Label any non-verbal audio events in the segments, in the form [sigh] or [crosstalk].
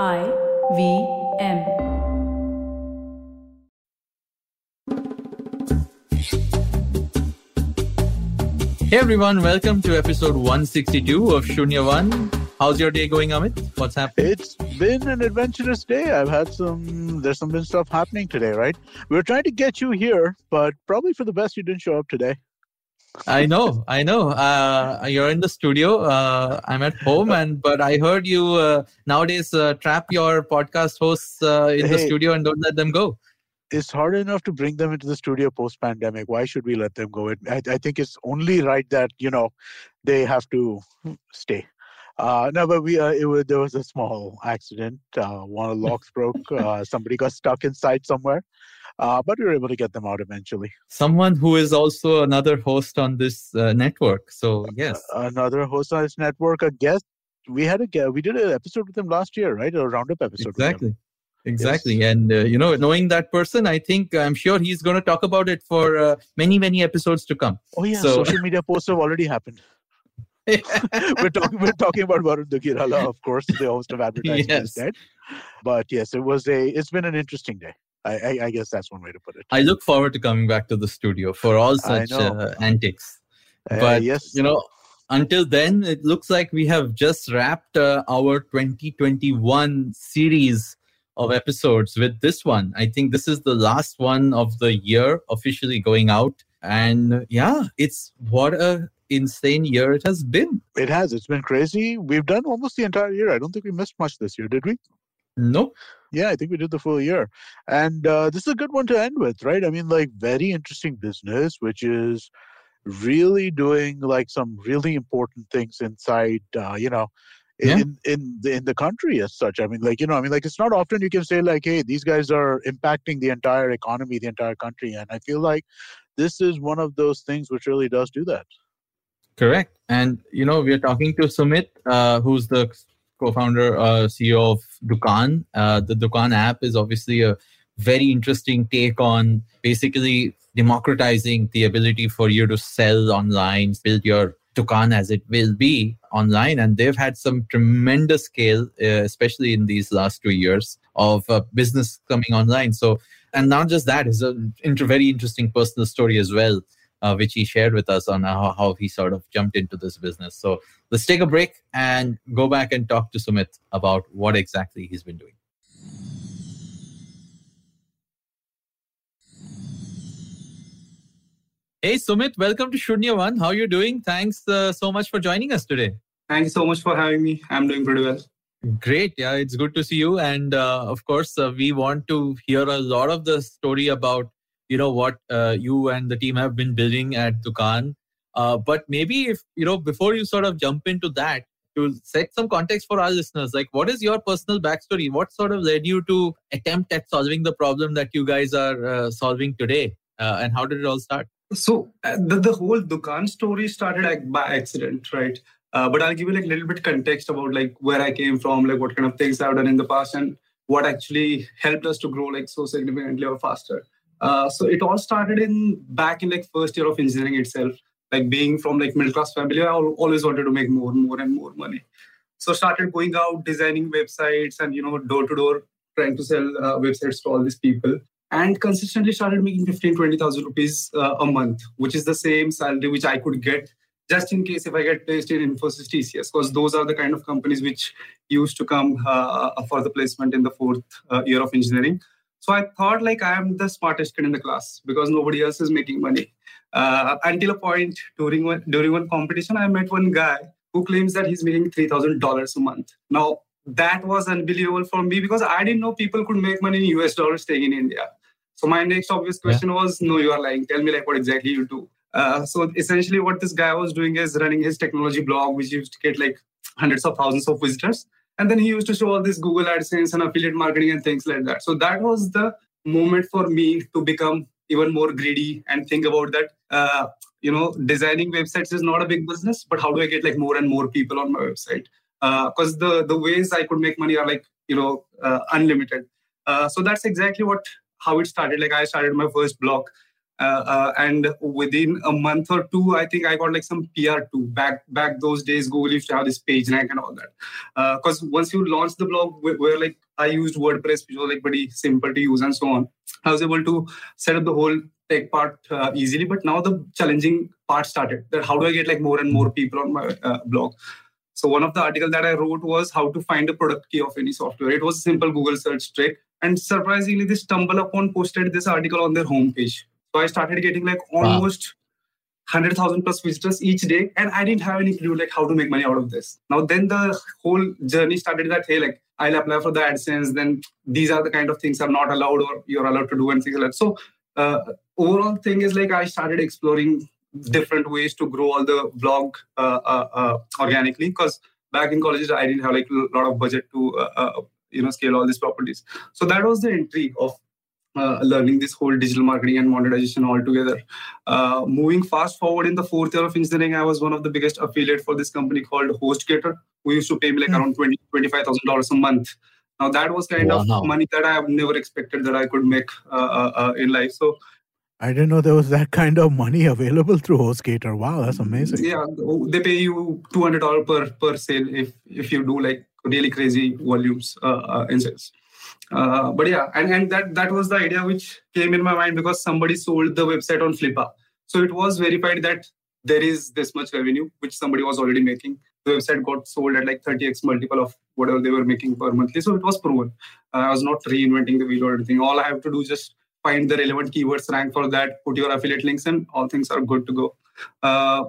I V M. Hey everyone, welcome to episode 162 of Shunya One. How's your day going, Amit? What's happening? It's been an adventurous day. I've had some, there's some been stuff happening today, right? We are trying to get you here, but probably for the best you didn't show up today. I know, I know. Uh, you're in the studio. Uh, I'm at home, [laughs] and but I heard you uh, nowadays uh, trap your podcast hosts uh, in the studio and don't let them go. It's hard enough to bring them into the studio post pandemic. Why should we let them go? It, I, I think it's only right that, you know, they have to stay. Uh, no, but we uh, it was, there was a small accident. Uh, one of the [laughs] locks broke. Uh, somebody got stuck inside somewhere, uh, but we were able to get them out eventually. Someone who is also another host on this uh, network. So yes, Another host on this network, a guest. We had a we did an episode with them last year, right? A roundup episode. Exactly. Exactly, and uh, you know, knowing that person, I think I'm sure he's going to talk about it for uh, many, many episodes to come. Oh yeah, So- social media posts have already happened. [laughs] we're talking we're talking about Varun Dugirala, of course, the host of advertising Yes. is dead. But yes, it was a it's been an interesting day. I, I, I guess that's one way to put it. I look forward to coming back to the studio for all such uh, antics. Uh, but yes, you know, until then, it looks like we have just wrapped uh, our 2021 series of episodes with this one. I think this is the last one of the year officially going out, and uh, yeah, it's what a insane year it has been. it has. It's been crazy. We've done almost the entire year. I don't think we missed much this year, did we? Nope. Yeah, I think we did the full year. And uh, this is a good one to end with, right? I mean, like, very interesting business, which is really doing like some really important things inside, uh, you know, Yeah. in in the, in the country as such. I mean, like, you know, I mean, like, it's not often you can say like, hey, these guys are impacting the entire economy, the entire country, and I feel like this is one of those things which really does do that. Correct. And, you know, we are talking to Sumit, uh, who's the co founder, uh, CEO of Dukaan. Uh, the Dukaan app is obviously a very interesting take on basically democratizing the ability for you to sell online, build your Dukaan as it will be online. And they've had some tremendous scale, uh, especially in these last two years, of uh, business coming online. So, and not just that, is a inter- very interesting personal story as well uh, which he shared with us on how, how he sort of jumped into this business. So let's take a break and go back and talk to Sumit about what exactly he's been doing. Hey Sumit, welcome to Shunya One. How are you doing? Thanks uh, so much for joining us today. Thank you so much for having me. I'm doing pretty well. Great. Yeah, it's good to see you. And uh, of course, uh, we want to hear a lot of the story about you know what uh, you and the team have been building at Dukaan. Uh, but maybe if you know before you sort of jump into that, to set some context for our listeners, like what is your personal backstory? What sort of led you to attempt at solving the problem that you guys are uh, solving today? Uh, and how did it all start? So uh, the, the whole Dukaan story started like by accident, right? Uh, but I'll give you like a little bit context about like where I came from, like what kind of things I've done in the past, and what actually helped us to grow like so significantly or faster. Uh, so it all started in back in like first year of engineering itself. Like being from like middle class family, I always wanted to make more, and more, and more money. So started going out, designing websites, and you know door to door, trying to sell uh, websites to all these people and consistently started making 15 20000 rupees uh, a month which is the same salary which i could get just in case if i get placed in infosys tcs because those are the kind of companies which used to come uh, for the placement in the fourth uh, year of engineering so i thought like i am the smartest kid in the class because nobody else is making money uh, until a point during one during one competition i met one guy who claims that he's making $3000 a month now that was unbelievable for me because I didn't know people could make money in US dollars staying in India. So my next obvious question was, no, you are lying. Tell me like what exactly you do. Uh, so essentially, what this guy was doing is running his technology blog, which used to get like hundreds of thousands of visitors, and then he used to show all this Google AdSense and affiliate marketing and things like that. So that was the moment for me to become even more greedy and think about that. Uh, you know, designing websites is not a big business, but how do I get like more and more people on my website? Because the the ways I could make money are like you know uh, unlimited. Uh, so that's exactly what how it started. Like I started my first blog, Uh, uh, and within a month or two, I think I got like some PR too. Back back those days, Google used to have this page rank and all that. Because uh, once you launch the blog, where, like I used WordPress, which was like pretty simple to use and so on, I was able to set up the whole tech part uh, easily. But now the challenging part started. That how do I get like more and more people on my uh, blog? So one of the article that I wrote was how to find a product key of any software. It was a simple Google search trick. And surprisingly, this StumbleUpon posted this article on their homepage so I started getting like almost wow. 100,000 plus visitors each day. And I didn't have any clue like how to make money out of this. Now, then the whole journey started that, hey, like I'll apply for the AdSense. Then these are the kind of things are not allowed or you're allowed to do and things like that. So uh, overall thing is like I started exploring different ways to grow all the blog uh, uh, uh organically because back in colleges I didn't have like a lot of budget to uh, uh, you know scale all these properties. So that was the entry of uh, learning this whole digital marketing and monetization altogether. Uh, moving fast forward in the fourth year of engineering, I was one of the biggest affiliate for this company called HostGator, who used to pay me like mm. around twenty twenty five thousand dollars a month. Now that was kind wow. of money that I have never expected that I could make uh, uh, uh, in life. So. I didn't know there was that kind of money available through HostGator. Wow, that's amazing. Yeah, they pay you two hundred dollars per per sale if if you do like really crazy volumes uh, in sales. Uh, but yeah, and, and that that was the idea which came in my mind because somebody sold the website on Flippa. So it was verified that there is this much revenue which somebody was already making. The website got sold at like 30x multiple of whatever they were making per monthly. So it was proven. Uh, I was not reinventing the wheel or anything. All I have to do just find the relevant keywords, rank for that, put your affiliate links, and all things are good to go. Uh,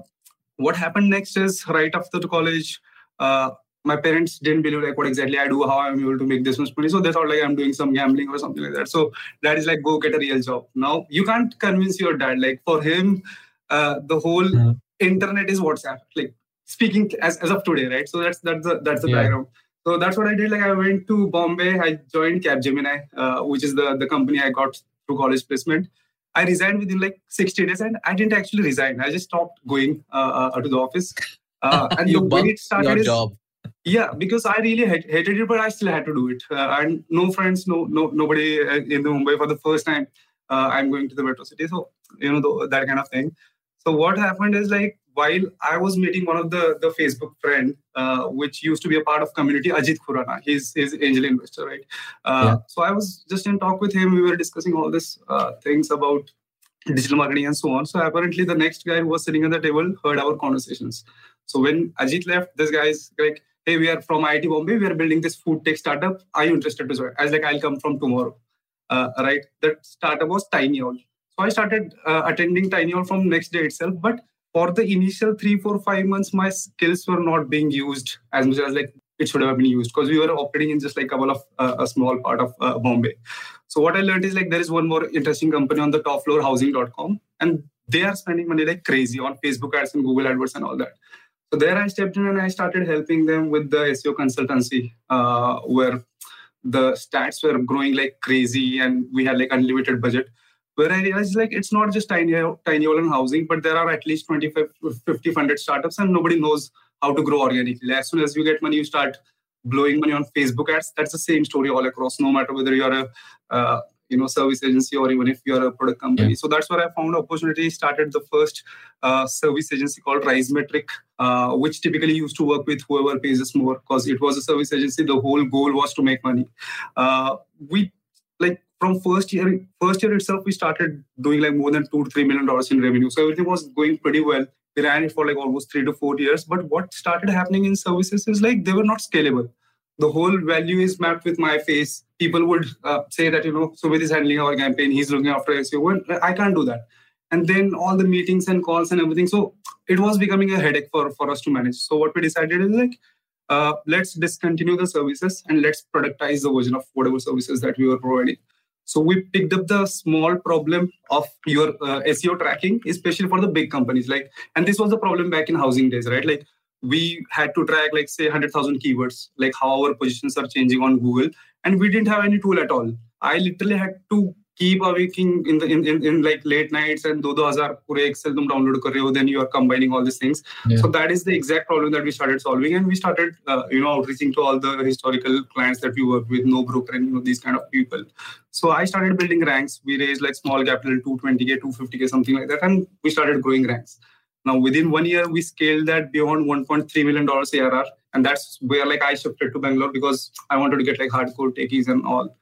what happened next is right after the college, uh, my parents didn't believe like what exactly I do, how I'm able to make this much money. So they thought like I'm doing some gambling or something like that. So that is like go get a real job. Now you can't convince your dad. Like for him, uh, the whole yeah. internet is WhatsApp. Like speaking as, as of today, right? So that's that's the that's the yeah. background. So that's what I did. Like I went to Bombay. I joined Capgemini, uh, which is the the company I got through college placement. I resigned within like 60 days, and I didn't actually resign. I just stopped going uh, uh to the office. Uh, [laughs] and you the way it started your is, job yeah because i really hated it but i still had to do it. Uh, and no friends no no nobody uh, in the mumbai for the first time uh, i'm going to the metro city. So you know the, that kind of thing. So what happened is like while i was meeting one of the the facebook friend uh, which used to be a part of community Ajeet Khurana he's he's angel investor right? Uh, yeah. so i was just in talk with him we were discussing all these uh, things about digital marketing and so on. So apparently the next guy who was sitting at the table heard our conversations. So when Ajeet left this guy's like hey, we are from IIT Bombay, we are building this food tech startup. Are you interested to join? I was like, I'll come from tomorrow. Uh, right? That startup was TinyOwl. So I started uh, attending TinyOwl from next day itself. But for the initial three, four, five months, my skills were not being used as much as like it should have been used because we were operating in just like a couple of uh, a small part of uh, Bombay. So what I learned is like there is one more interesting company on the top floor, housing.com, and they are spending money like crazy on Facebook ads and Google AdWords and all that. So there I stepped in and I started helping them with the SEO consultancy, uh, where the stats were growing like crazy and we had like unlimited budget. Where I realized like it's not just tiny tiny housing, but there are at least 25, 50 funded startups and nobody knows how to grow organically. As soon as you get money, you start blowing money on Facebook ads. That's the same story all across, no matter whether you're a uh, you know service agency or even if you're a product company. Yeah. so that's where i found opportunity. Started the first uh, service agency called risemetric uh, which typically used to work with whoever pays us more because it was a service agency. The whole goal was to make money. Uh, we like from first year first year itself we started doing like more than two to three million dollars in revenue. So everything was going pretty well. We ran it for like almost three to four years. But what started happening in services is like they were not scalable the whole value is mapped with my face. People would uh, say that, you know, Sumit is handling our campaign, he's looking after SEO. I can't do that. And then all the meetings and calls and everything. So it was becoming a headache for, for us to manage. So what we decided is like, uh, let's discontinue the services and let's productize the version of whatever services that we were providing. So we picked up the small problem of your uh, SEO tracking, especially for the big companies. Like, and this was the problem back in housing days, right? Like we had to track like say 100000 keywords like how our positions are changing on google and we didn't have any tool at all. I literally had to keep awaking in the in, in, in like late nights and 2000 pure excel tum download kar rahe ho then you are combining all these things. Yeah. so that is the exact problem that we started solving and we started uh, you know outreaching to all the historical clients that we worked with no broker and you know these kind of people. So i started building ranks. We raised like small capital 220k 250k something like that and we started growing ranks now within one year we scaled that beyond 1.3 million dollars arr and that's where like i shifted to bangalore because i wanted to get like hardcore techies and all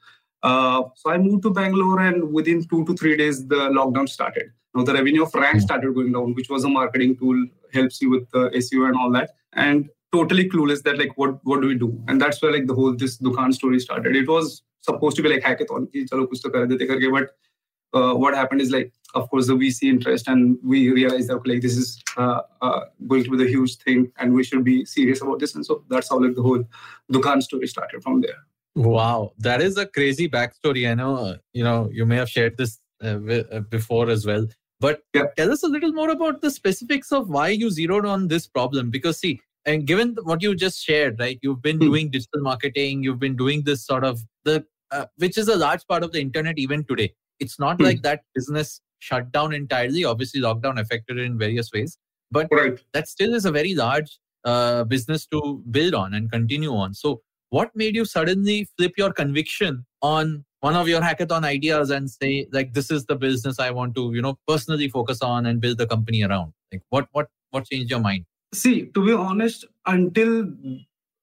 uh, so I moved to Bangalore, and within two to three days, the lockdown started. Now the revenue of Rank started going down, which was a marketing tool, helps you with the SEO and all that. And totally clueless that like what what do we do? And that's where like the whole this Dukaan story started. It was supposed to be like hackathon, ki chalo kuch to kar dete karke, but uh, what happened is like of course the VC interest, and we realized that like this is uh, uh, going to be the huge thing, and we should be serious about this. And so that's how like the whole Dukaan story started from there. Wow, that is a crazy backstory. I know, uh, you know, you may have shared this uh, wi- uh, before as well. But Yeah. tell us a little more about the specifics of why you zeroed on this problem. Because see, and given what you just shared, right? You've been Hmm. doing digital marketing. You've been doing this sort of the, uh, which is a large part of the internet even today. It's not Hmm. like that business shut down entirely. Obviously, lockdown affected it in various ways, but Right. that still is a very large uh, business to build on and continue on. So, what made you suddenly flip your conviction on one of your hackathon ideas and say, like, this is the business I want to, you know, personally focus on and build the company around? Like, what, what, what changed your mind? See, to be honest, until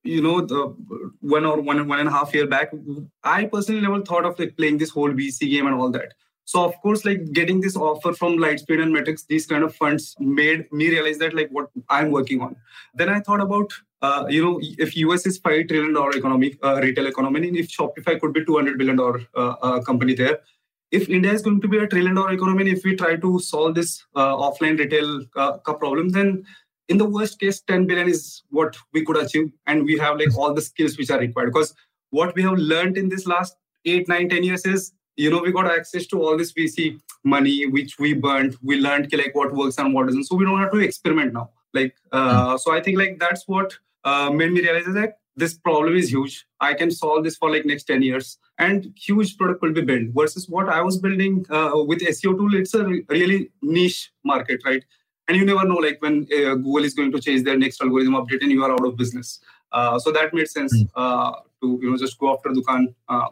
you know the one or one one and a half year back, I personally never thought of like playing this whole VC game and all that. So of course, like getting this offer from Lightspeed and Matrix, these kind of funds made me realize that like what I'm working on. Then I thought about uh, you know if US is five trillion dollar economy, uh, retail economy, and if Shopify could be two hundred billion dollar uh, uh, company there, if India is going to be a trillion dollar economy, if we try to solve this uh, offline retail uh, problem, then in the worst case 10 billion is what we could achieve and we have like all the skills which are required because what we have learned in this last 8 9 10 years is you know we got access to all this vc money which we burnt we learned like what works and what doesn't so we don't have to experiment now. Like uh, so i think like that's what uh, made me realize that this problem is huge. I can solve this for like next 10 years. And huge product will be built versus what i was building uh, with seo tool. It's a really niche market right? And you never know like when uh, google is going to change their next algorithm update and you are out of business. Uh, so that made sense uh, to you know just go after dukaan uh,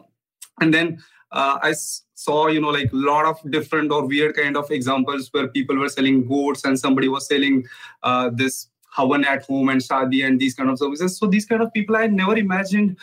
and then uh, i s- saw you know like a lot of different or weird kind of examples where people were selling goats and somebody was selling uh, this havan at home and shadi and these kind of services so these kind of people i never imagined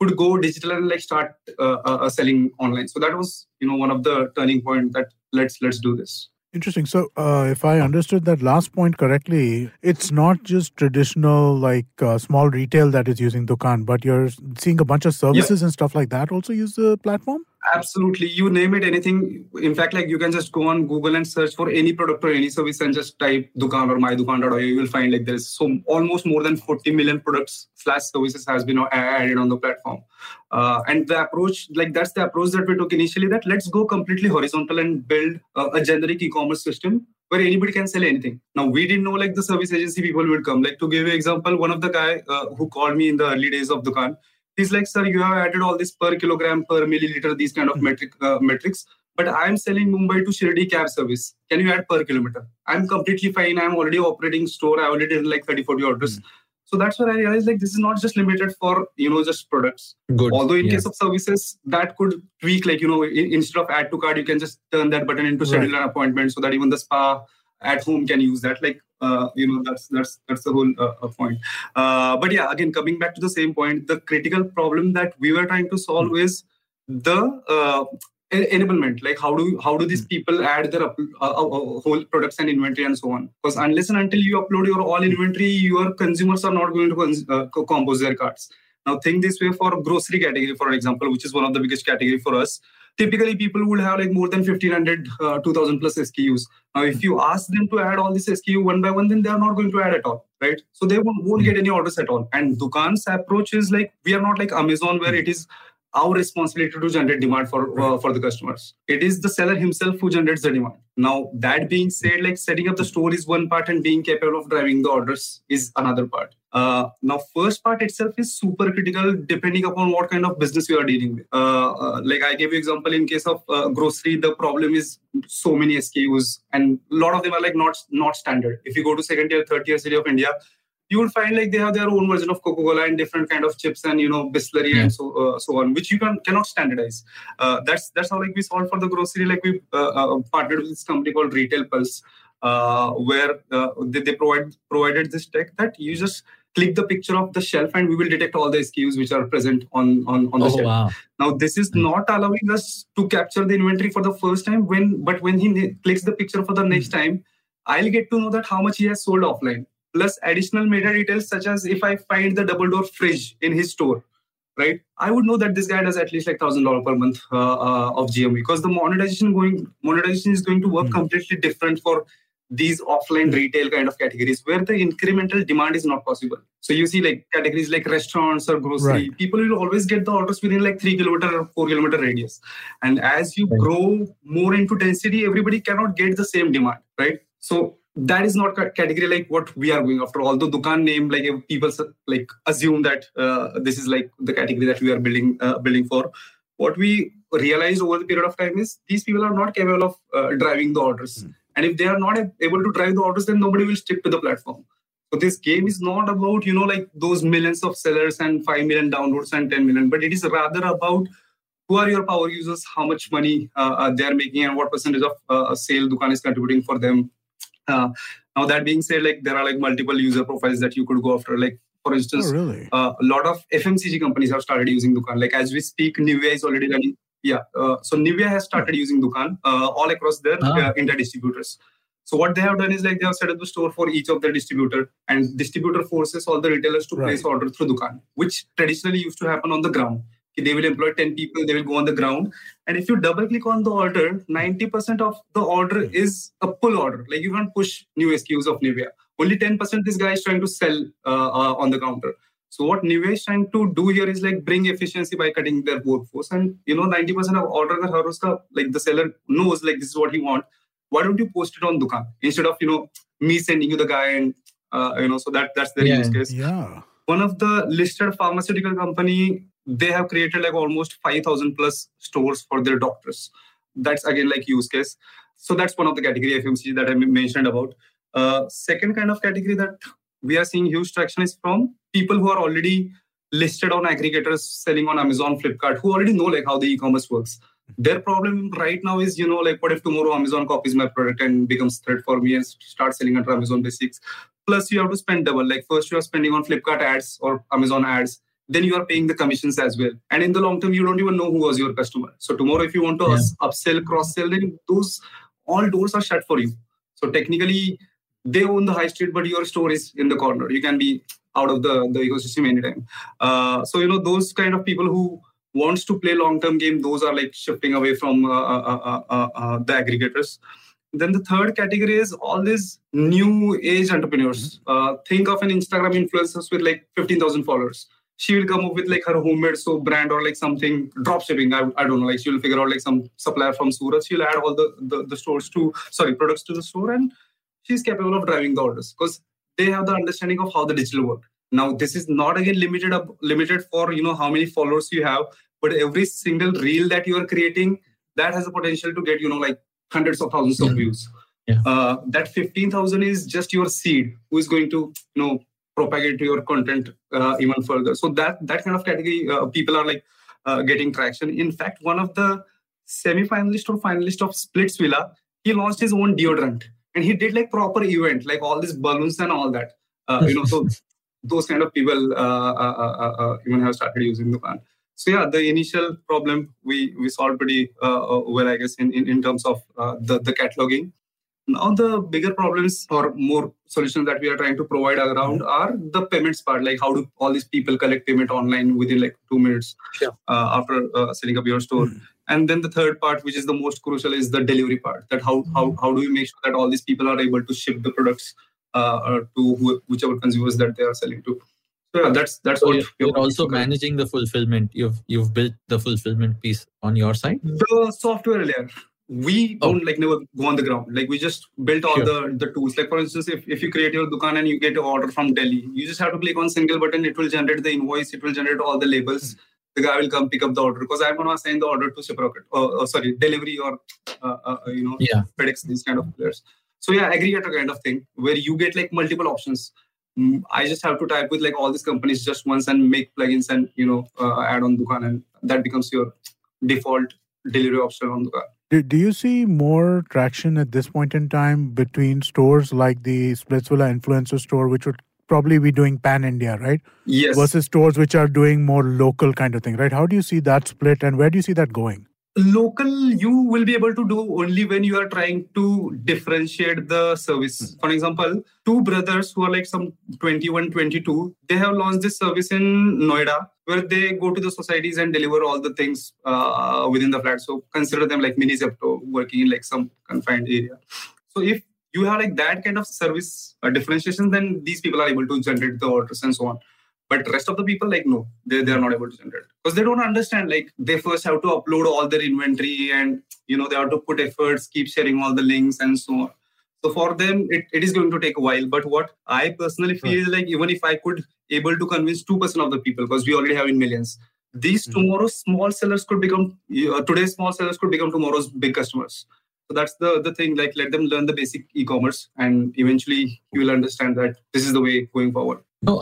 could go digital and like start uh, uh, uh, selling online so that was you know one of the turning point that let's let's do this Interesting. So, uh, if I understood that last point correctly, it's not just traditional like uh, small retail that is using Dukaan, but you're seeing a bunch of services and stuff like that also use the platform. Absolutely. You name it, anything. In fact, like you can just go on Google and search for any product or any service and just type Dukaan or mydukaan.io. You will find like there's so almost more than 40 million products slash services has been added on the platform. Uh, and the approach, like that's the approach that we took initially that let's go completely horizontal and build uh, a generic e-commerce system where anybody can sell anything. Now we didn't know like the service agency people would come. Like to give you an example, one of the guy uh, who called me in the early days of Dukaan, he's like, sir, you have added all this per kilogram, per milliliter, these kind of metric uh, metrics. But I'm selling Mumbai to Shirdi cab service. Can you add per kilometer? I'm completely fine. I'm already operating store. I already did like 30, 40 orders. So that's where I realized like this is not just limited for you know just products. Good. Although in Yeah. case of services, that could tweak like you know in, instead of add to card, you can just turn that button into Right. schedule an appointment so that even the spa at home can use that. Like uh, you know that's that's that's the whole uh, uh, point. Uh, but yeah, again coming back to the same point, the critical problem that we were trying to solve is the uh, enablement like how do how do these people add their up, uh, whole products and inventory and so on because unless and until you upload your all inventory your consumers are not going to compose their carts now think this way for grocery category for example which is one of the biggest category for us. Typically people would have like more than 1500 uh, 2000 plus skus now if you ask them to add all this sku one by one then they are not going to add at all right? So they won't, won't get any orders at all. And dukaan's approach is like we are not like amazon where it is our responsibility to generate demand for uh, for the customers. It is the seller himself who generates the demand. Now, that being said, like setting up the store is one part, and being capable of driving the orders is another part. Uh, now, first part itself is super critical depending upon what kind of business you are dealing with. Uh, uh, like I gave you example in case of uh, grocery, the problem is so many SKUs, and a lot of them are like not not standard. If you go to second tier, third tier city of India, you will find like they have their own version of Coca-Cola and different kind of chips and you know Bisleri Yeah. and so uh, so on, which you can cannot standardize. Uh, that's that's how like we solved for the grocery. Like we uh, uh, partnered with this company called Retail Pulse, uh, where uh, they, they provide provided this tech that you just click the picture of the shelf and we will detect all the SKUs which are present on on, on the Oh shelf. wow. Now this is Hmm. not allowing us to capture the inventory for the first time. When but when he clicks the picture for the next time, I'll get to know that how much he has sold offline. Plus additional meta details such as if I find the double door fridge in his store, right? I would know that this guy does at least like thousand dollar per month uh, uh, of GMV because the monetization going monetization is going to work Hmm. completely different for these offline retail kind of categories where the incremental demand is not possible. So you see like categories like restaurants or grocery, Right. people will always get the orders within like three kilometer or four kilometer radius. And as you Right. grow more into density, everybody cannot get the same demand, right? So that is not a category like what we are going after. Although Dukaan name, like people like assume that uh, this is like the category that we are building uh, building for. What we realized over the period of time is these people are not capable of uh, driving the orders. Hmm. And if they are not able to drive the orders, then nobody will stick to the platform. So this game is not about you know like those millions of sellers and five million downloads and ten million, but it is rather about who are your power users, how much money uh, they are making, and what percentage of uh, sale Dukaan is contributing for them. Uh, now that being said, like there are like multiple user profiles that you could go after. Like for instance, Oh, really? uh, a lot of FMCG companies have started using Dukaan. Like as we speak, Nivea is already running. Yeah, uh, so Nivea has started using Dukaan all across their Ah. India distributors. So what they have done is like they have set up the store for each of their distributor, and distributor forces all the retailers to place order through Dukaan, which traditionally used to happen on the ground. They will employ 10 people, they will go on the ground. And if you double click on the order, 90% of the order is a pull order. Like you can't push new SKUs of Nivea. Only 10% this guy is trying to sell uh, uh, on the counter. So what Nivea is trying to do here is like bring efficiency by cutting their workforce. And you know, 90% of order that her uska, like the seller knows like this is what he want. Why don't you post it on Dukaan instead of you know me sending you the guy and uh, you know so that that's their Yeah. use case Yeah. one of the listed pharmaceutical company they have created like almost 5000 plus stores for their doctors. That's again like use case. So that's one of the category fmcg that i mentioned about. Uh, second kind of category that we are seeing huge traction is from people who are already listed on aggregators selling on amazon flipkart who already know like how the e-commerce works. Their problem right now is you know like what if tomorrow amazon copies my product and becomes threat for me and start selling under amazon basics? Plus you have to spend double. Like first you are spending on flipkart ads or amazon ads then you are paying the commissions as well. And in the long term you don't even know who was your customer. So tomorrow if you want to Yeah. upsell cross sell then those all doors are shut for you. So technically they own the high street but your store is in the corner. You can be out of the, the ecosystem anytime. Uh, so you know those kind of people who wants to play long term game those are like shifting away from uh, uh, uh, uh, uh, the aggregators. Then the third category is all these new age entrepreneurs. Uh, think of an Instagram influencers with like 15,000 followers. She will come up with like her homemade soap brand or like something drop shipping. I, I don't know. Like she will figure out like some supplier from Surat. She'll add all the, the, the stores to, sorry, products to the store and she's capable of driving the orders because they have the understanding of how the digital work. Now, this is not again limited up, limited for, you know, how many followers you have, but every single reel that you are creating, that has the potential to get, you know, like hundreds of thousands of views. Yeah. Uh, that 15,000 is just your seed who is going to, you know, propagate your content even further. So that that kind of category, uh, people are like uh, getting traction. In fact, one of the semi-finalist or finalist of Splitsvilla, he launched his own deodorant and he did like proper event, like all these balloons and all that. Uh, you know, so [laughs] those kind of people uh, uh, uh, uh, even have started using the plan. So yeah, the initial problem we we solved pretty uh, uh, well, I guess, in, in, in terms of uh, the the cataloging. Now the bigger problems or more solutions that we are trying to provide around are the payments part, like how do all these people collect payment online within like two minutes Sure. uh, after uh, setting up your store. Mm. And then the third part, which is the most crucial, is the delivery part. That how how how do we make sure that all these people are able to ship the products uh, uh, to who, whichever consumers that they are selling to. So yeah, that's that's So what you're, you're also managing the fulfillment. You've you've built the fulfillment piece on your side. the software layer we Oh. don't like never go on the ground like we just built all Sure. the the tools like for instance if, if you create your dukaan and you get an order from delhi you just have to click on single button it will generate the invoice it will generate all the labels the guy will come pick up the order because i'm going to assign the order to Shiprocket or, or sorry Delhivery or uh, uh, you know Yeah. FedEx these kind of players so yeah aggregator kind of thing where you get like multiple options Mm, I just have to type with like all these companies just once and make plugins and you know uh, add on Dukaan and that becomes your default delivery option on Dukaan. Do, do you see more traction at this point in time between stores like the Splitsvilla influencer store, which would probably be doing pan India, right? Yes. Versus stores which are doing more local kind of thing, right? How do you see that split and where do you see that going? Local you will be able to do only when you are trying to differentiate the service. For example two brothers who are like some 21 22 they have launched this service in noida where they go to the societies and deliver all the things uh, within the flat. So consider them like mini zepto working in like some confined area. So if you have like that kind of service uh, differentiation then these people are able to generate the orders and so on but rest of the people like no they, they are not able to generate. Because they don't understand like they first have to upload all their inventory and you know they have to put efforts keep sharing all the links and so on. So for them it, it is going to take a while. But what i personally feel is like even if i could able to convince 2% of the people because we already have in millions these Mhm. tomorrow's small sellers could become uh, today's small sellers could become tomorrow's big customers so that's the the thing like let them learn the basic e-commerce and eventually you will understand that this is the way going forward No,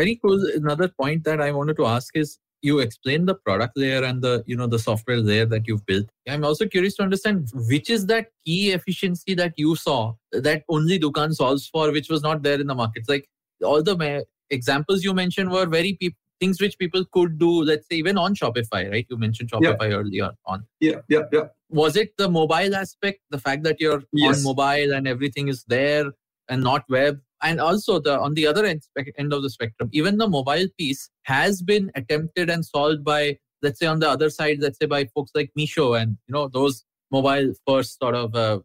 very cool. Another point that I wanted to ask is you explained the product layer and the you know the software layer that you've built. I'm also curious to understand which is that key efficiency that you saw that only Dukaan solves for, which was not there in the markets. Like all the ma- examples you mentioned were very peop things which people could do. Let's say even on Shopify, right? You mentioned Yeah. Shopify earlier on. yeah yeah yeah Was it the mobile aspect, the fact that you're Yes. on mobile and everything is there and not web? and also the on the other end, end of the spectrum even the mobile piece has been attempted and solved by let's say on the other side let's say by folks like meesho and you know those mobile first sort of uh,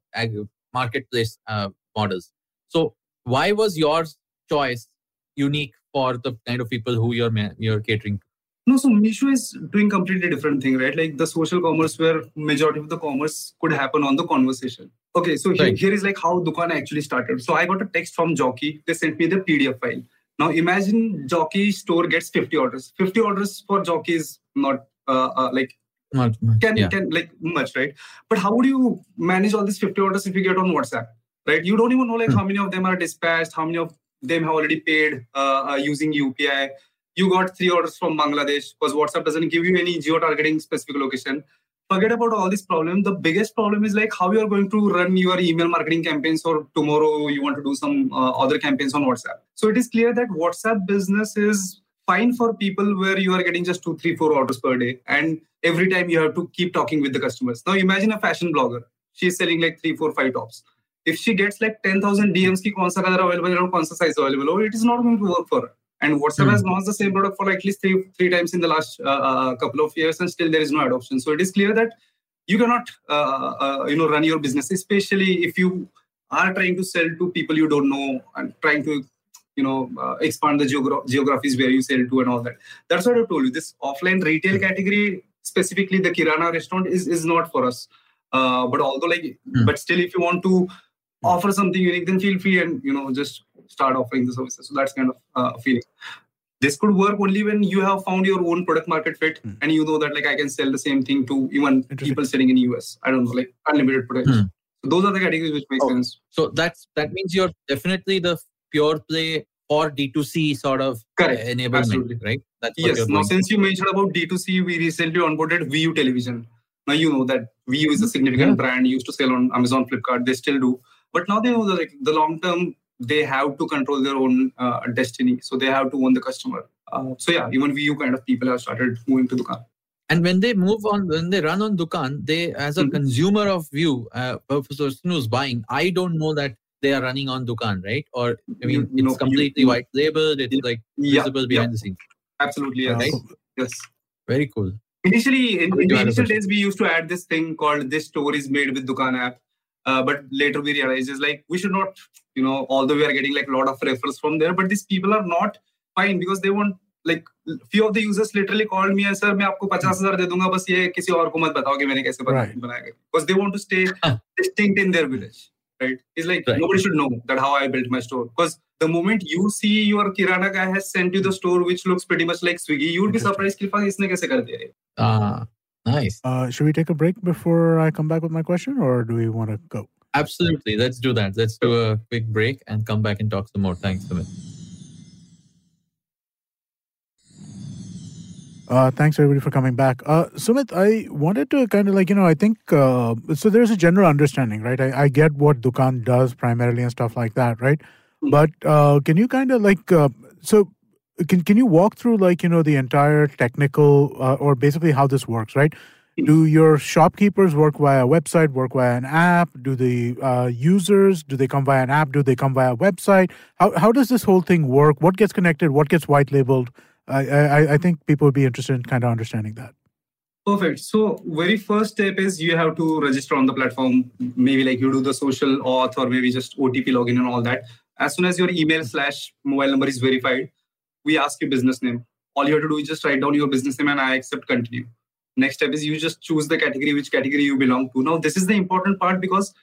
marketplace uh, models so why was your choice unique for the kind of people who you're you're catering to No, so Meesho is doing completely different thing, right? Like the social commerce where majority of the commerce could happen on the conversation. Okay, so here, here is like how Dukaan actually started. So I got a text from Jockey. They sent me the PDF file. Now imagine Jockey store gets 50 orders. 50 orders for Jockey is not uh, uh, like Not much, can yeah. can like much, right? But how would you manage all these 50 orders if you get on WhatsApp, right? You don't even know like Hmm. how many of them are dispatched, how many of them have already paid uh, uh, using UPI. You got three orders from Bangladesh because WhatsApp doesn't give you any geo targeting specific location. Forget about all these problems. The biggest problem is like how you are going to run your email marketing campaigns or tomorrow you want to do some uh, other campaigns on WhatsApp. So it is clear that WhatsApp business is fine for people where you are getting just two, three, four orders per day. And every time you have to keep talking with the customers. Now imagine a fashion blogger. She's selling like three, four, five tops. If she gets like 10,000 DMs ki kaun sa color available kaun sa size available, oh, it is not going to work for her. And WhatsApp Hmm. has launched the same product for at least three, three times in the last uh, uh, couple of years, and still there is no adoption. So it is clear that you cannot, uh, uh, you know, run your business, especially if you are trying to sell to people you don't know and trying to, you know, uh, expand the geogra- geographies where you sell to and all that. That's what I told you. This offline retail category, specifically the Kirana restaurant, is is not for us. Uh, but although like, Hmm. but still, if you want to offer something unique, then feel free and you know just start offering the services. So that's kind of uh, feeling. This could work only when you have found your own product market fit Hmm. and you know that like I can sell the same thing to even people selling in the US. I don't know, like unlimited potential. Hmm. So those are the categories which make Oh. sense. so that's that means you're definitely the pure play for d2c sort of Correct. enablement Absolutely. right that's Yes. Now, since you mentioned about D2C, we recently onboarded VU Television. Now you know that VU is a significant Yeah. brand used to sell on Amazon, Flipkart. They still do, but now they know that like the long term they have to control their own uh, destiny. So they have to own the customer. Uh, so yeah, even VU kind of people have started moving to Dukaan. And when they move on, when they run on Dukaan, they, as a Mhm. consumer of Vu, uh, person who's buying, I don't know that they are running on Dukaan, right? Or I mean, You- it's know, completely you- white labeled. It's like Yeah, visible yeah, behind the scenes. absolutely. Yes. Right. Yes. Very cool. Initially, in, in the initial days, we used to add this thing called "This store is made with Dukaan app," uh, but later we realized is like we should not, you know, although we are getting like a lot of referrals from there, but these people are not fine because they want like few of the users literally called me and sir मैं आपको पचास हज़ार दे दूँगा बस ये किसी और को मत बताओ कि मैंने कैसे Right. बनाया because they want to stay distinct in their village right it's like Right. nobody should know that how I built my store because the moment you see your kirana guy has sent you the store which looks pretty much like Swiggy you would be surprised कि fuck इसने कैसे कर दिया ये? Nice. Uh, should we take a break before I come back with my question, or do we want to go? Absolutely. Let's do that. Let's do a quick break and come back and talk some more. Thanks, Sumit. Uh, thanks everybody for coming back. Uh, Sumit, I wanted to kind of like, you know, I think, uh, so there's a general understanding, right? I, I get what Dukaan does primarily and stuff like that, right? Mhm. But uh, can you kind of like, uh, so can, can you walk through like, you know, the entire technical uh, or basically how this works, right? Do your shopkeepers work via website, work via an app? Do the uh, users, do they come via an app? Do they come via a website? How, how does this whole thing work? What gets connected? What gets white labeled? I, I, I think people would be interested in kind of understanding that. Perfect. So very first step is you have to register on the platform. Maybe like you do the social auth or maybe just OTP login and all that. As soon as your email slash mobile number is verified, we ask you business name. All you have to do is just write down your business name and I accept continue. Next step is you just choose the category, which category you belong to. Now, this is the important part because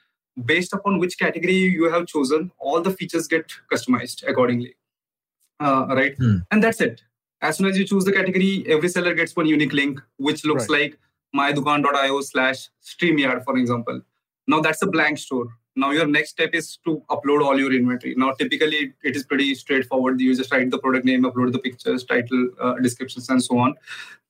based upon which category you have chosen, all the features get customized accordingly. Uh, right? Hmm. And that's it. As soon as you choose the category, every seller gets one unique link, which looks like mydukaan.io slash StreamYard, for example. Now that's a blank store. Now your next step is to upload all your inventory. Now typically it is pretty straightforward. You just write the product name, upload the pictures, title, uh, descriptions, and so on.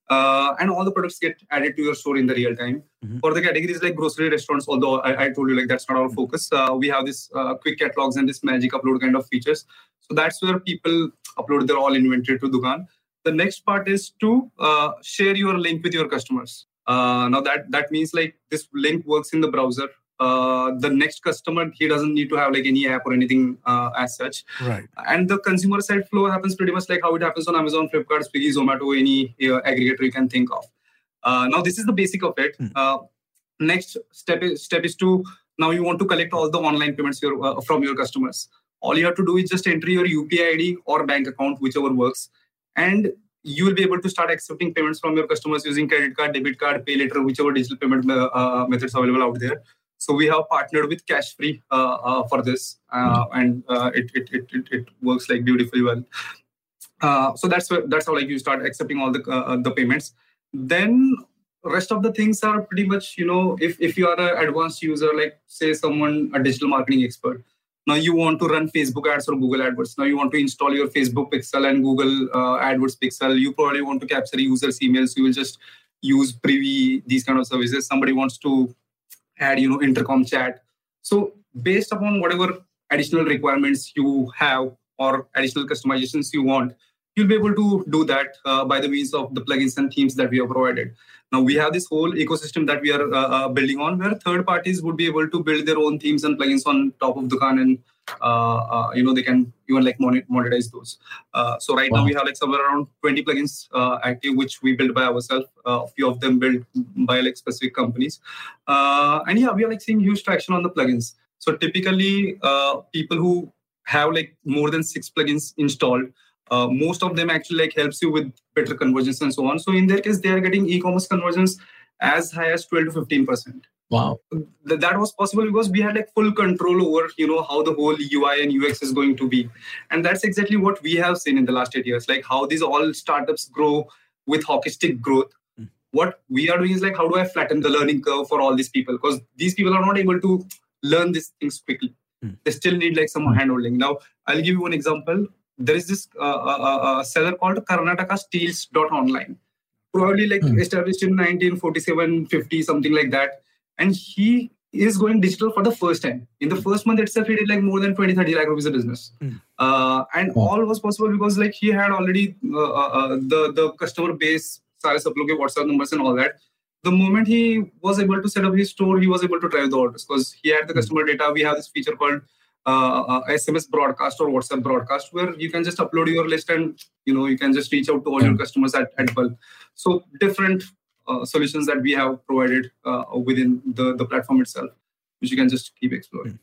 Uh, and all the products get added to your store in the real time. Mhm. For the categories like grocery restaurants, although I, I told you like that's not our focus, uh, we have this uh, quick catalogs and this magic upload kind of features. So that's where people upload their all inventory to Dukaan. The next part is to uh, share your link with your customers. Uh, now that that means like this link works in the browser. Uh, the next customer he doesn't need to have like any app or anything uh, as such Right. and the consumer side flow happens pretty much like how it happens on Amazon, Flipkart, Swiggy, Zomato, any uh, aggregator you can think of. Uh, now this is the basic of it. Uh, next step is step is to now you want to collect all the online payments your, uh, from your customers. All you have to do is just enter your UPI ID or bank account, whichever works, and you will be able to start accepting payments from your customers using credit card, debit card, pay later, whichever digital payment methods available out there. So we have partnered with Cashfree uh, uh, for this, uh, and uh, it, it, it it works like beautifully well. Uh, so that's where, that's how like you start accepting all the uh, the payments. Then rest of the things are pretty much you know if if you are an advanced user like say someone a digital marketing expert now you want to run facebook ads or google adwords. Now you want to install your facebook pixel and google uh, adwords pixel. You probably want to capture users emails. You will just use privy these kind of services. Somebody wants to add you know intercom chat. So based upon whatever additional requirements you have or additional customizations you want you'll be able to do that uh, by the means of the plugins and themes that we have provided now we have this whole ecosystem that we are uh, uh, building on where third parties would be able to build their own themes and plugins on top of Dukaan and uh, uh, you know they can even like monet- monetize those. Uh, so right now we have like somewhere around 20 plugins uh, active which we build by ourselves. Uh, a few of them built by like specific companies. Uh, and yeah, we are like seeing huge traction on the plugins. So typically uh, people who have like more than six plugins installed uh, most of them actually like helps you with better conversions and so on. So in their case, they are getting e-commerce conversions as high as 12 to 15 percent. Wow. Th- that was possible because we had like full control over you know how the whole UI and UX is going to be, and that's exactly what we have seen in the last eight years. Like how these all startups grow with hockey stick growth. Mm. What we are doing is like how do I flatten the learning curve for all these people because these people are not able to learn these things quickly. Mm. They still need like some Mm. handholding. Now I'll give you one example there is this uh, uh, uh, uh, seller called Karnataka Steels dot online, probably like mm. established in 1947, 50, something like that. And he is going digital for the first time. In the first month itself, he did like more than 20, 30 lakh rupees of business. Mm. Uh, and wow. all was possible because like he had already uh, uh, the, the customer base, Sare Saploke, WhatsApp numbers and all that. The moment he was able to set up his store, he was able to drive the orders because he had the hmm. customer data. We have this feature called uh, uh, SMS broadcast or WhatsApp broadcast where you can just upload your list and you know you can just reach out to all your customers at, at bulk. So different uh, solutions that we have provided uh, within the, the platform itself, which you can just keep exploring.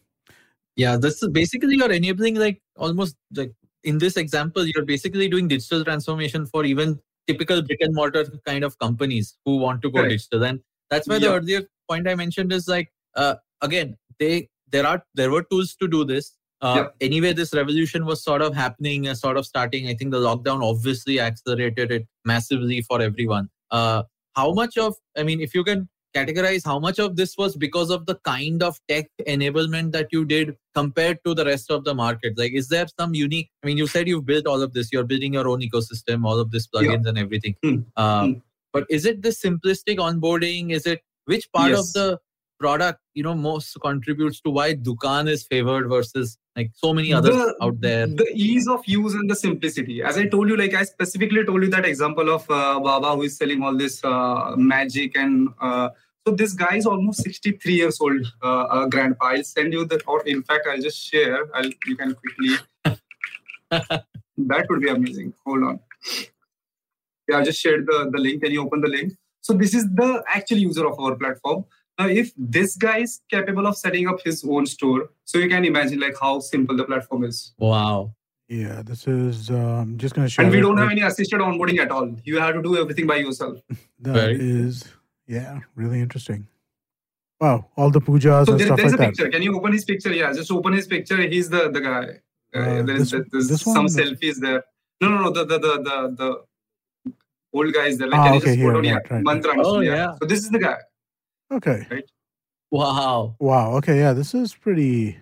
Yeah, this is basically you're enabling like almost like in this example, you're basically doing digital transformation for even typical brick and mortar kind of companies who want to go Correct. digital. And that's why the Yeah. earlier point I mentioned is like, uh, again, they there are there were tools to do this. Uh, Yeah. Anyway, this revolution was sort of happening, uh, sort of starting. I think the lockdown obviously accelerated it massively for everyone. Uh, how much of, I mean, if you can categorize how much of this was because of the kind of tech enablement that you did compared to the rest of the market like is there some unique i mean you said you've built all of this you're building your own ecosystem all of this plugins and everything Hmm. Uh, Hmm. but is it the simplistic onboarding is it which part of the product you know most contributes to why dukaan is favored versus like so many others the, out there The ease of use and the simplicity. As I told you, like I specifically told you that example of uh, Baba who is selling all this uh, magic and uh, so this guy is almost 63 years old, uh, uh, grandpa. I'll send you the, or in fact, I'll just share. I'll you can quickly. [laughs] that would be amazing. Hold on. Yeah, I just shared the, the link. Can you open the link? So this is the actual user of our platform. Now, if this guy is capable of setting up his own store, so you can imagine like how simple the platform is. wow Yeah, this is um, just going to show. And we don't have any assisted onboarding at all. You have to do everything by yourself. [laughs] That Very is, yeah, really interesting. Wow, all the pujas So and there, stuff there's like a that. picture. Can you open his picture? Yeah, just open his picture. He's the the guy. Uh, Uh, there is this- there's this some one is- selfies there. No, no, no. The the the the, the old guy is there. Like, Ah, can you okay, just here, put on right, right, right. Oh, yeah. yeah. So this is the guy. Okay. Right? wow Wow. Okay. Yeah, this is pretty.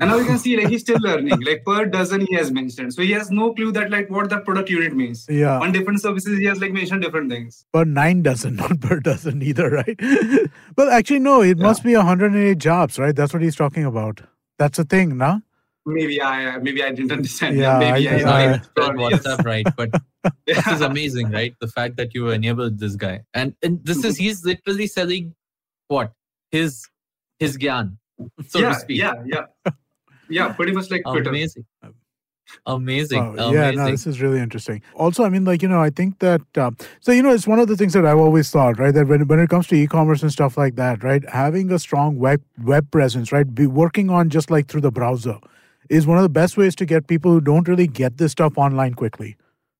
And now you can see like he's still learning. Like per dozen he has mentioned. So he has no clue that like what that product unit means. Yeah, On different services he has like mentioned different things. but nine dozen, [laughs] not per dozen either, right? [laughs] well, actually, no, it must be 108 jobs, right? That's what he's talking about. That's a thing, no? Maybe I maybe I didn't [laughs] understand. Yeah, maybe I- I, I- I, I- Said WhatsApp right, but [laughs] this is amazing, right? The fact that you enabled this guy, and and this is he's literally selling what his his gyan, so yeah, to speak. yeah, yeah, yeah. Pretty much like Twitter. Amazing, amazing, Wow, yeah, no, this is really interesting. Also, I mean, like you know, I think that uh, so you know, it's one of the things that I've always thought, right? That when when it comes to e-commerce and stuff like that, right, having a strong web web presence, right, be working on just like through the browser, is one of the best ways to get people who don't really get this stuff online quickly.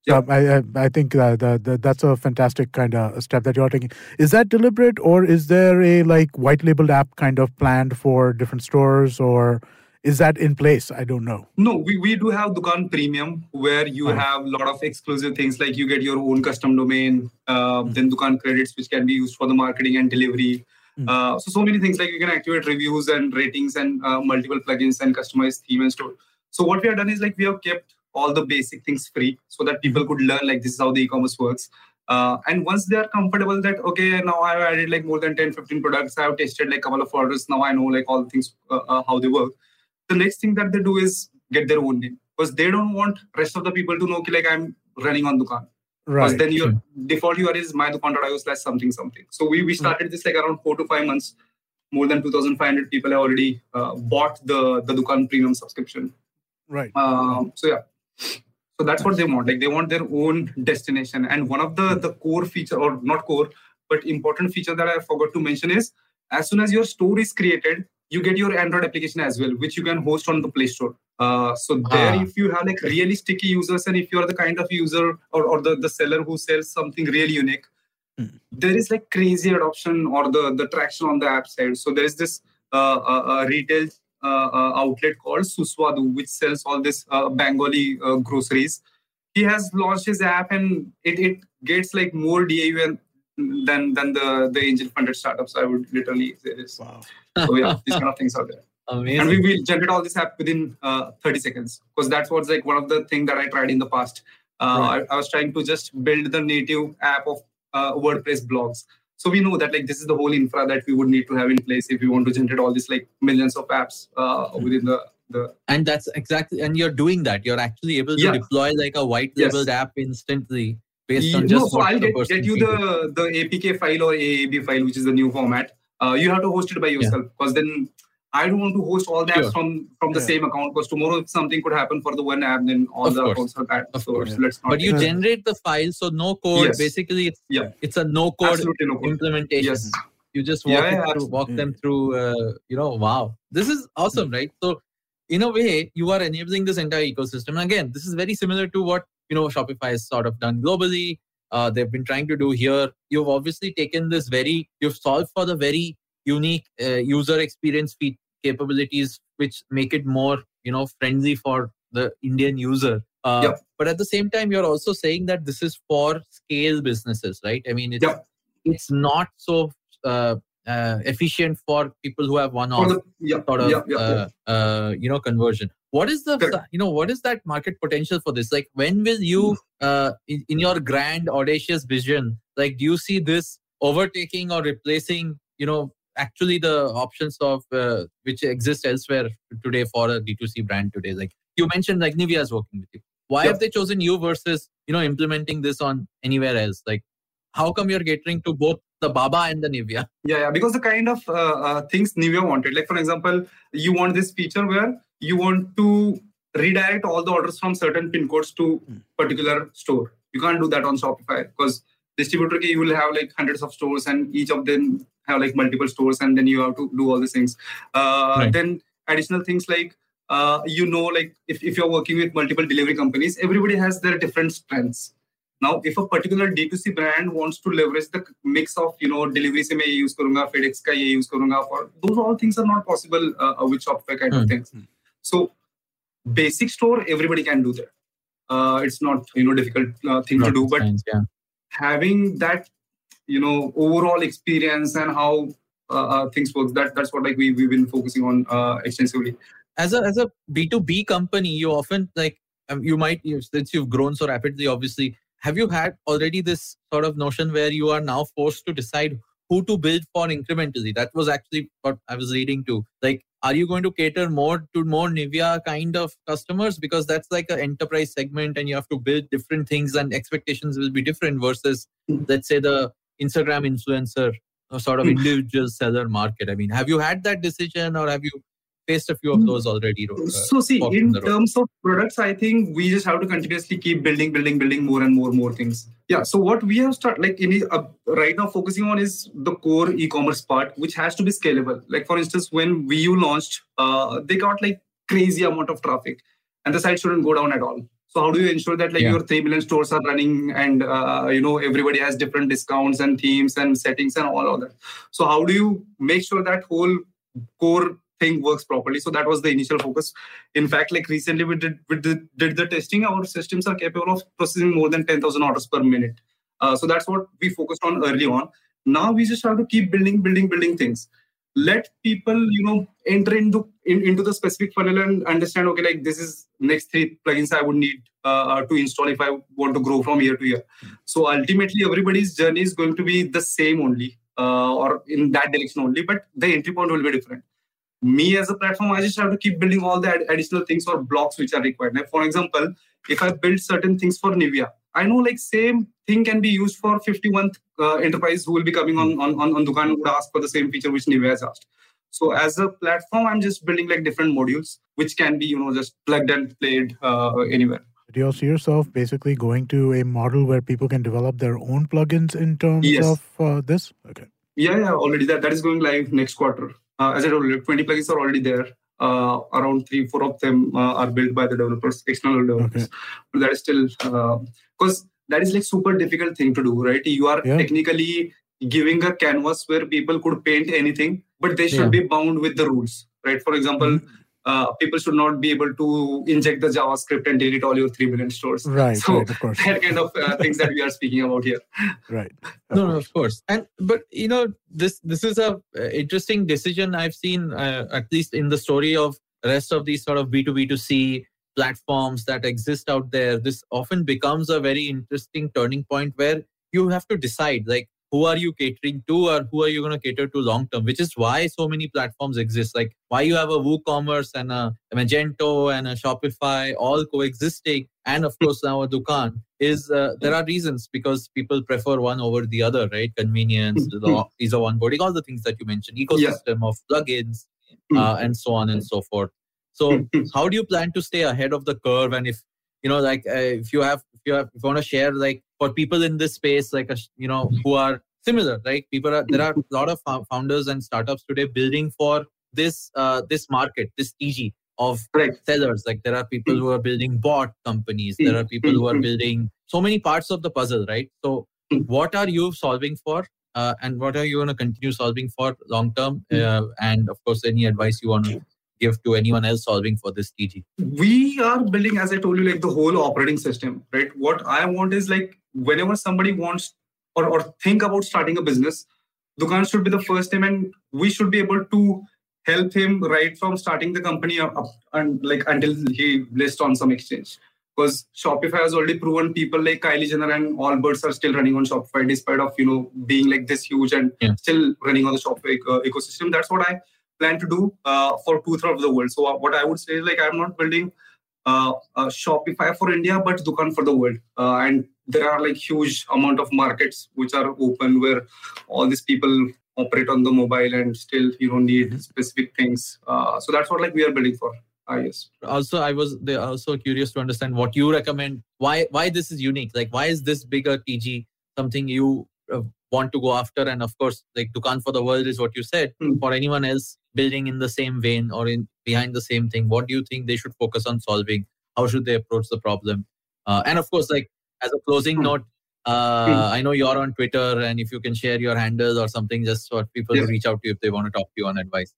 So I, I I think uh, the, the, that's a fantastic kind of step that you're taking. Is that deliberate, or is there a like white labeled app kind of planned for different stores, or is that in place? I don't know. No, we, we do have Dukaan Premium where you Oh. have a lot of exclusive things like you get your own custom domain, uh, then Dukaan credits which can be used for the marketing and delivery. Mm. Uh, so so many things like you can activate reviews and ratings and uh, multiple plugins and customized theme and store. So what we have done is like we have kept all the basic things free so that people could learn like this is how the e-commerce works. Uh, and once they are comfortable that okay now I've added like more than 10, 15 products, I have tested like a couple of orders, now I know like all the things uh, uh, how they work the next thing that they do is get their own name because they don't want rest of the people to know ki, like I'm running on Dukaan. Because Right. then your default URL is mydukaan.io slash something something. So we, we started this like around four to five months. More than 2,500 people have already uh, bought the the Dukaan premium subscription. Right. Um, so yeah, so that's what they want. Like they want their own destination. And one of the the core feature, or not core, but important feature that I forgot to mention is as soon as your store is created, you get your Android application as well, which you can host on the Play Store. Uh, so there, Ah. if you have like really sticky users, and if you are the kind of user or, or the, the seller who sells something really unique, Hmm. there is like crazy adoption or the the traction on the app side. So there is this uh, uh, uh, retail uh, uh, outlet called Suswadu, which sells all this uh, Bengali uh, groceries. He has launched his app, and it, it gets like more DAU than than the the angel funded startups. I would literally say this. Wow. So yeah, these kind of things are there, Amazing. and we will generate all this app within uh, 30 seconds because that's what's like one of the thing that I tried in the past. Uh, Right. I, I was trying to just build the native app of uh, WordPress blogs. So we know that like this is the whole infra that we would need to have in place if we want to generate all these like millions of apps uh, within the the and that's exactly and you're doing that you're actually able to Yeah. deploy like a white Yes. labeled app instantly based on no, just so I'll get, get you the the APK file or AAB file, which is the new format. Uh, you have to host it by yourself because then I don't want to host all the apps Sure. from from the Yeah. same account because tomorrow something could happen for the one app, then all Of the course. accounts are bad. Of so course. let's not. but you generate the file so no code Yes. basically it's Yeah. it's a no code no code. implementation Yes. you just walk, Yeah, through, walk them through uh, you know wow this is awesome right so in a way, you are enabling this entire ecosystem. again, this is very similar to what you know Shopify has sort of done globally. Uh, they've been trying to do here. You've obviously taken this very, you've solved for the very unique uh, user experience capabilities, which make it more, you know, friendly for the Indian user. Uh, yep. But at the same time, you're also saying that this is for scale businesses, right? I mean, it's yep. it's not so uh, uh, efficient for people who have one-off yeah, sort of uh, uh, you know conversion. What is the Correct. you know what is that market potential for this? Like when will you hmm. uh, in, in your grand audacious vision, like do you see this overtaking or replacing you know actually the options of uh, which exist elsewhere today for a D2C brand today? Like you mentioned, like Nivea is working with you. Why have they chosen you versus you know implementing this on anywhere else? Like how come you're catering to both the Baba and the Nivea? Yeah, yeah, because the kind of uh, uh, things Nivea wanted. Like for example, you want this feature where you want to redirect all the orders from certain pin codes to hmm. particular store. You can't do that on Shopify because distributor you will have like hundreds of stores and each of them have like multiple stores and then you have to do all these things. Uh, right. then additional things like uh, you know like if, if you're working with multiple delivery companies everybody has their different strengths. Now if a particular d2c brand wants to leverage the mix of you know delivery se main use karunga fedex ka ye use karunga for those all things are not possible uh, uh with shopify kind of hmm. things. So basic store everybody can do that. Uh, it's not you know difficult uh, thing not to do but science, yeah having that you know overall experience and how uh, uh, things work that that's what like we we've been focusing on uh, extensively. As a as a B two B company, you often like um, you might since you've grown so rapidly, obviously have you had already this sort of notion where you are now forced to decide who to build for incrementally? That was actually what I was leading to. Like, are you going to cater more to more Nivea kind of customers? Because that's like an enterprise segment and you have to build different things and expectations will be different versus, let's say, the Instagram influencer or sort of hmm. individual seller market. I mean, have you had that decision or have you faced a few of those already. Uh, so see, in terms of products, I think we just have to continuously keep building, building, building more and more, more things. Yeah. So what we have started like in uh, right now focusing on is the core e-commerce part, which has to be scalable. Like for instance, when VU launched, uh, they got like crazy amount of traffic, and the site shouldn't go down at all. So how do you ensure that like yeah. your three million stores are running and uh, you know everybody has different discounts and themes and settings and all of that? So how do you make sure that whole core thing works properly. So that was the initial focus. In fact, like recently we did we did, did the testing. Our systems are capable of processing more than 10,000 orders per minute. Uh, so that's what we focused on early on. Now we just have to keep building, building, building things. Let people, you know, enter into in, into the specific funnel and understand. Okay, like this is next three plugins I would need uh, to install if I want to grow from year to year. So ultimately, everybody's journey is going to be the same only, uh, or in that direction only, but the entry point will be different me as a platform, I just have to keep building all the additional things or blocks which are required. Like for example, if I build certain things for Nivea, I know like same thing can be used for 51 uh, enterprise who will be coming on on on, on Dukaan would ask for the same feature which Nivea has asked. So as a platform, I'm just building like different modules which can be you know just plugged and played uh, anywhere. Do you all see yourself basically going to a model where people can develop their own plugins in terms yes. of uh, this? Okay. Yeah, yeah, already that that is going live next quarter. Uh, as I told you, 20 plugins are already there. Uh, around three, four of them uh, are built by the developers, external developers. Okay. But that is still because that is like super difficult thing to do, right? You are yeah. technically giving a canvas where people could paint anything, but they should yeah. be bound with the rules, right? For example, mm-hmm uh, people should not be able to inject the JavaScript and delete all your 3 million stores. Right. So right, of course. that kind of uh, things that we are speaking about here. Right. Of no, no, of course. And but you know this this is a uh, interesting decision I've seen uh, at least in the story of rest of these sort of B2B2C platforms that exist out there. This often becomes a very interesting turning point where you have to decide like who are you catering to or who are you going to cater to long term which is why so many platforms exist. Like why you have a woocommerce and a, magento and a shopify all coexisting? And of course now a dukaan is uh, there are reasons because people prefer one over the other right? Convenience the ease of onboarding all the things that you mentioned ecosystem yeah. of plugins uh, and so on and so forth. So how do you plan to stay ahead of the curve? And if you know like uh, if you have if you have if you want to share like for people in this space like a, you know who are similar right people are there are a lot of founders and startups today building for this uh, this market this tg of Right. sellers. Like there are people Mm. who are building bot companies. Mm, There are people who are mm, mm. building so many parts of the puzzle, right? So, Mm. what are you solving for? Uh, and what are you going to continue solving for long term? Uh, and of course, any advice you want to give to anyone else solving for this TG? we are building as i told you like the whole operating system right what i want is like whenever somebody wants or, or think about starting a business dukaan should be the first name and we should be able to help him right from starting the company up, up and like until he lists on some exchange because shopify has already proven people like kylie jenner and allbirds are still running on shopify despite of you know being like this huge and Yeah. still running on the shopify uh, ecosystem that's what i plan to do uh, for two thirds of the world. So uh, what I would say is like I'm not building uh, Shopify for India, but Dukaan for the world. Uh, and there are like huge amount of markets which are open where all these people operate on the mobile and still you know need specific things. Uh, so that's what like we are building for. Uh, yes. also i was they also curious to understand what you recommend why why this is unique like why is this bigger tg something you uh, want to go after and of course like dukaan for the world is what you said Hmm. for anyone else building in the same vein or in behind the same thing what do you think they should focus on solving how should they approach the problem uh, and of course like as a closing Hmm. note uh, Hmm. i know you're on twitter and if you can share your handles or something just for people Yeah. to reach out to you if they want to talk to you on advice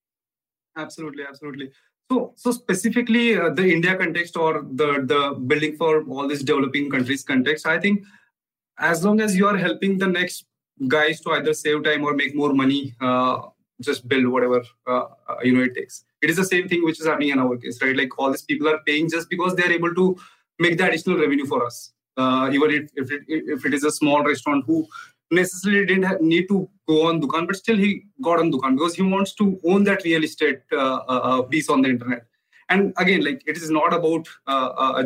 Absolutely, absolutely. So, so specifically uh, the India context or the the building for all these developing countries context, I think as long as you are helping the next guys to either save time or make more money, uh, just build whatever uh, uh, you know it takes. It is the same thing which is happening in our case, right? Like all these people are paying just because they are able to make the additional revenue for us. Uh, even if if it, if it is a small restaurant who necessarily didn't have, need to go on Dukaan, but still he got on Dukaan because he wants to own that real estate uh, uh, piece on the internet. And again, like it is not about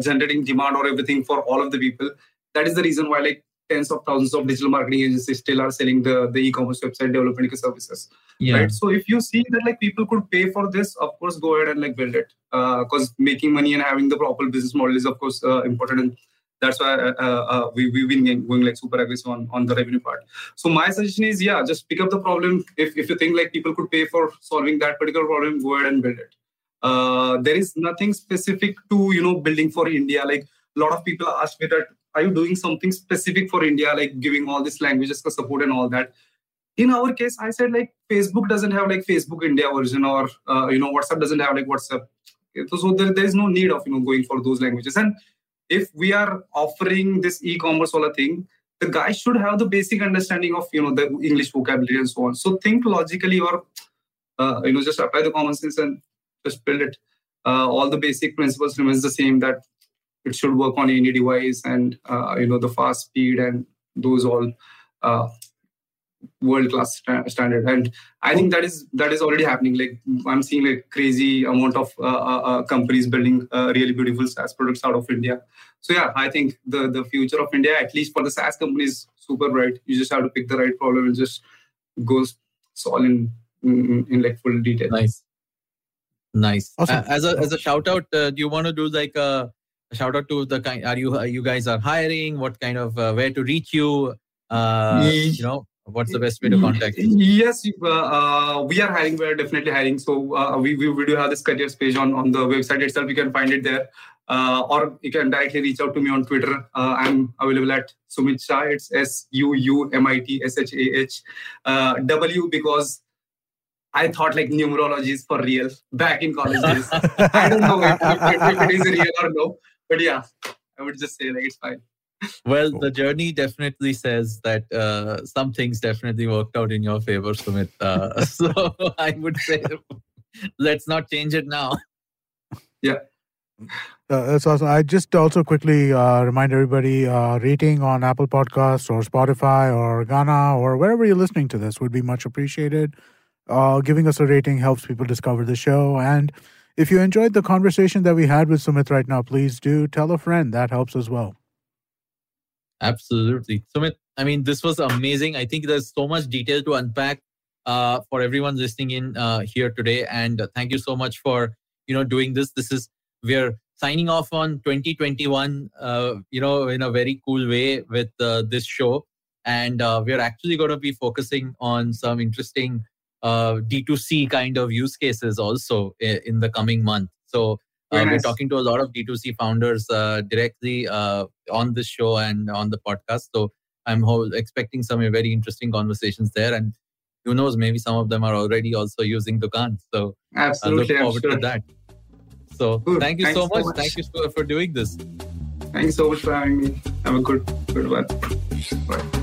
generating demand or everything for all of the people. That is the reason why like tens of thousands of digital marketing agencies still are selling the, the e-commerce website development services. yeah Right. So if you see that like people could pay for this, of course, go ahead and like build it. Because making money and having the proper business model is of course uh, important. And that's why uh, uh, we, we've been going like super aggressive on, on the revenue part. So my suggestion is, yeah, just pick up the problem. If, if you think like people could pay for solving that particular problem, go ahead and build it. Uh, there is nothing specific to, you know, building for India. Like a lot of people ask me that, are you doing something specific for India, like giving all these languages for support and all that? In our case, I said like Facebook doesn't have like Facebook India version or, uh, you know, WhatsApp doesn't have like WhatsApp. So, there, there is no need of, you know, going for those languages. And if we are offering this e-commerce or a thing, the guy should have the basic understanding of you know the English vocabulary and so on. So think logically or uh, you know just apply the common sense and just build it. Uh, all the basic principles remains the same that it should work on any device and uh, you know the fast speed and those all uh, world class sta- standard and i think that is that is already happening like i'm seeing like crazy amount of uh, uh, uh, companies building uh, really beautiful saas products out of india so yeah i think the the future of india at least for the saas companies super bright you just have to pick the right problem and just go solve in in, in like full detail Nice. Nice. Awesome. Uh, as a as a shout out, uh, do you want to do like a, a shout out to the kind? Are you uh, you guys are hiring? What kind of uh, where to reach you? Uh, you know, what's the best way to contact you? Yes, uh, uh, we are hiring. We are definitely hiring. So uh, we, we we do have this careers page on on the website itself. You can find it there, uh, or you can directly reach out to me on Twitter. Uh, I'm available at Suumit Shah. It's S U U M I T S H A H uh, because I thought like numerology is for real back in college days. [laughs] I don't know if, if, if it is real or no, but yeah, I would just say like it's fine. Well, Cool. the journey definitely says that uh, some things definitely worked out in your favor, Suumit. Uh, [laughs] so I would say [laughs] let's not change it now. Uh, that's awesome. I just also quickly uh, remind everybody uh, rating on Apple Podcasts or Spotify or Gaana or wherever you're listening to this would be much appreciated. Uh, giving us a rating helps people discover the show. And if you enjoyed the conversation that we had with Suumit right now, please do tell a friend. That helps as well. Absolutely. Suumit, I mean, this was amazing. I think there's so much detail to unpack uh, for everyone listening in uh, here today. And uh, thank you so much for, you know, doing this. This is, we're signing off on 2021, uh, you know, in a very cool way with uh, this show. And uh, we're actually going to be focusing on some interesting D2C kind of use cases also in the coming month. So uh, Very we're talking to a lot of D2C founders uh, directly uh, on this show and on the podcast. So I'm ho- expecting some very interesting conversations there. And who knows, maybe some of them are already also using Dukaan. So Absolutely. I'm forward sure. to that. So Good. thank you Thanks so so much. much. Thank you so- for doing this. Thanks so much for having me. Have a good, good one. Bye.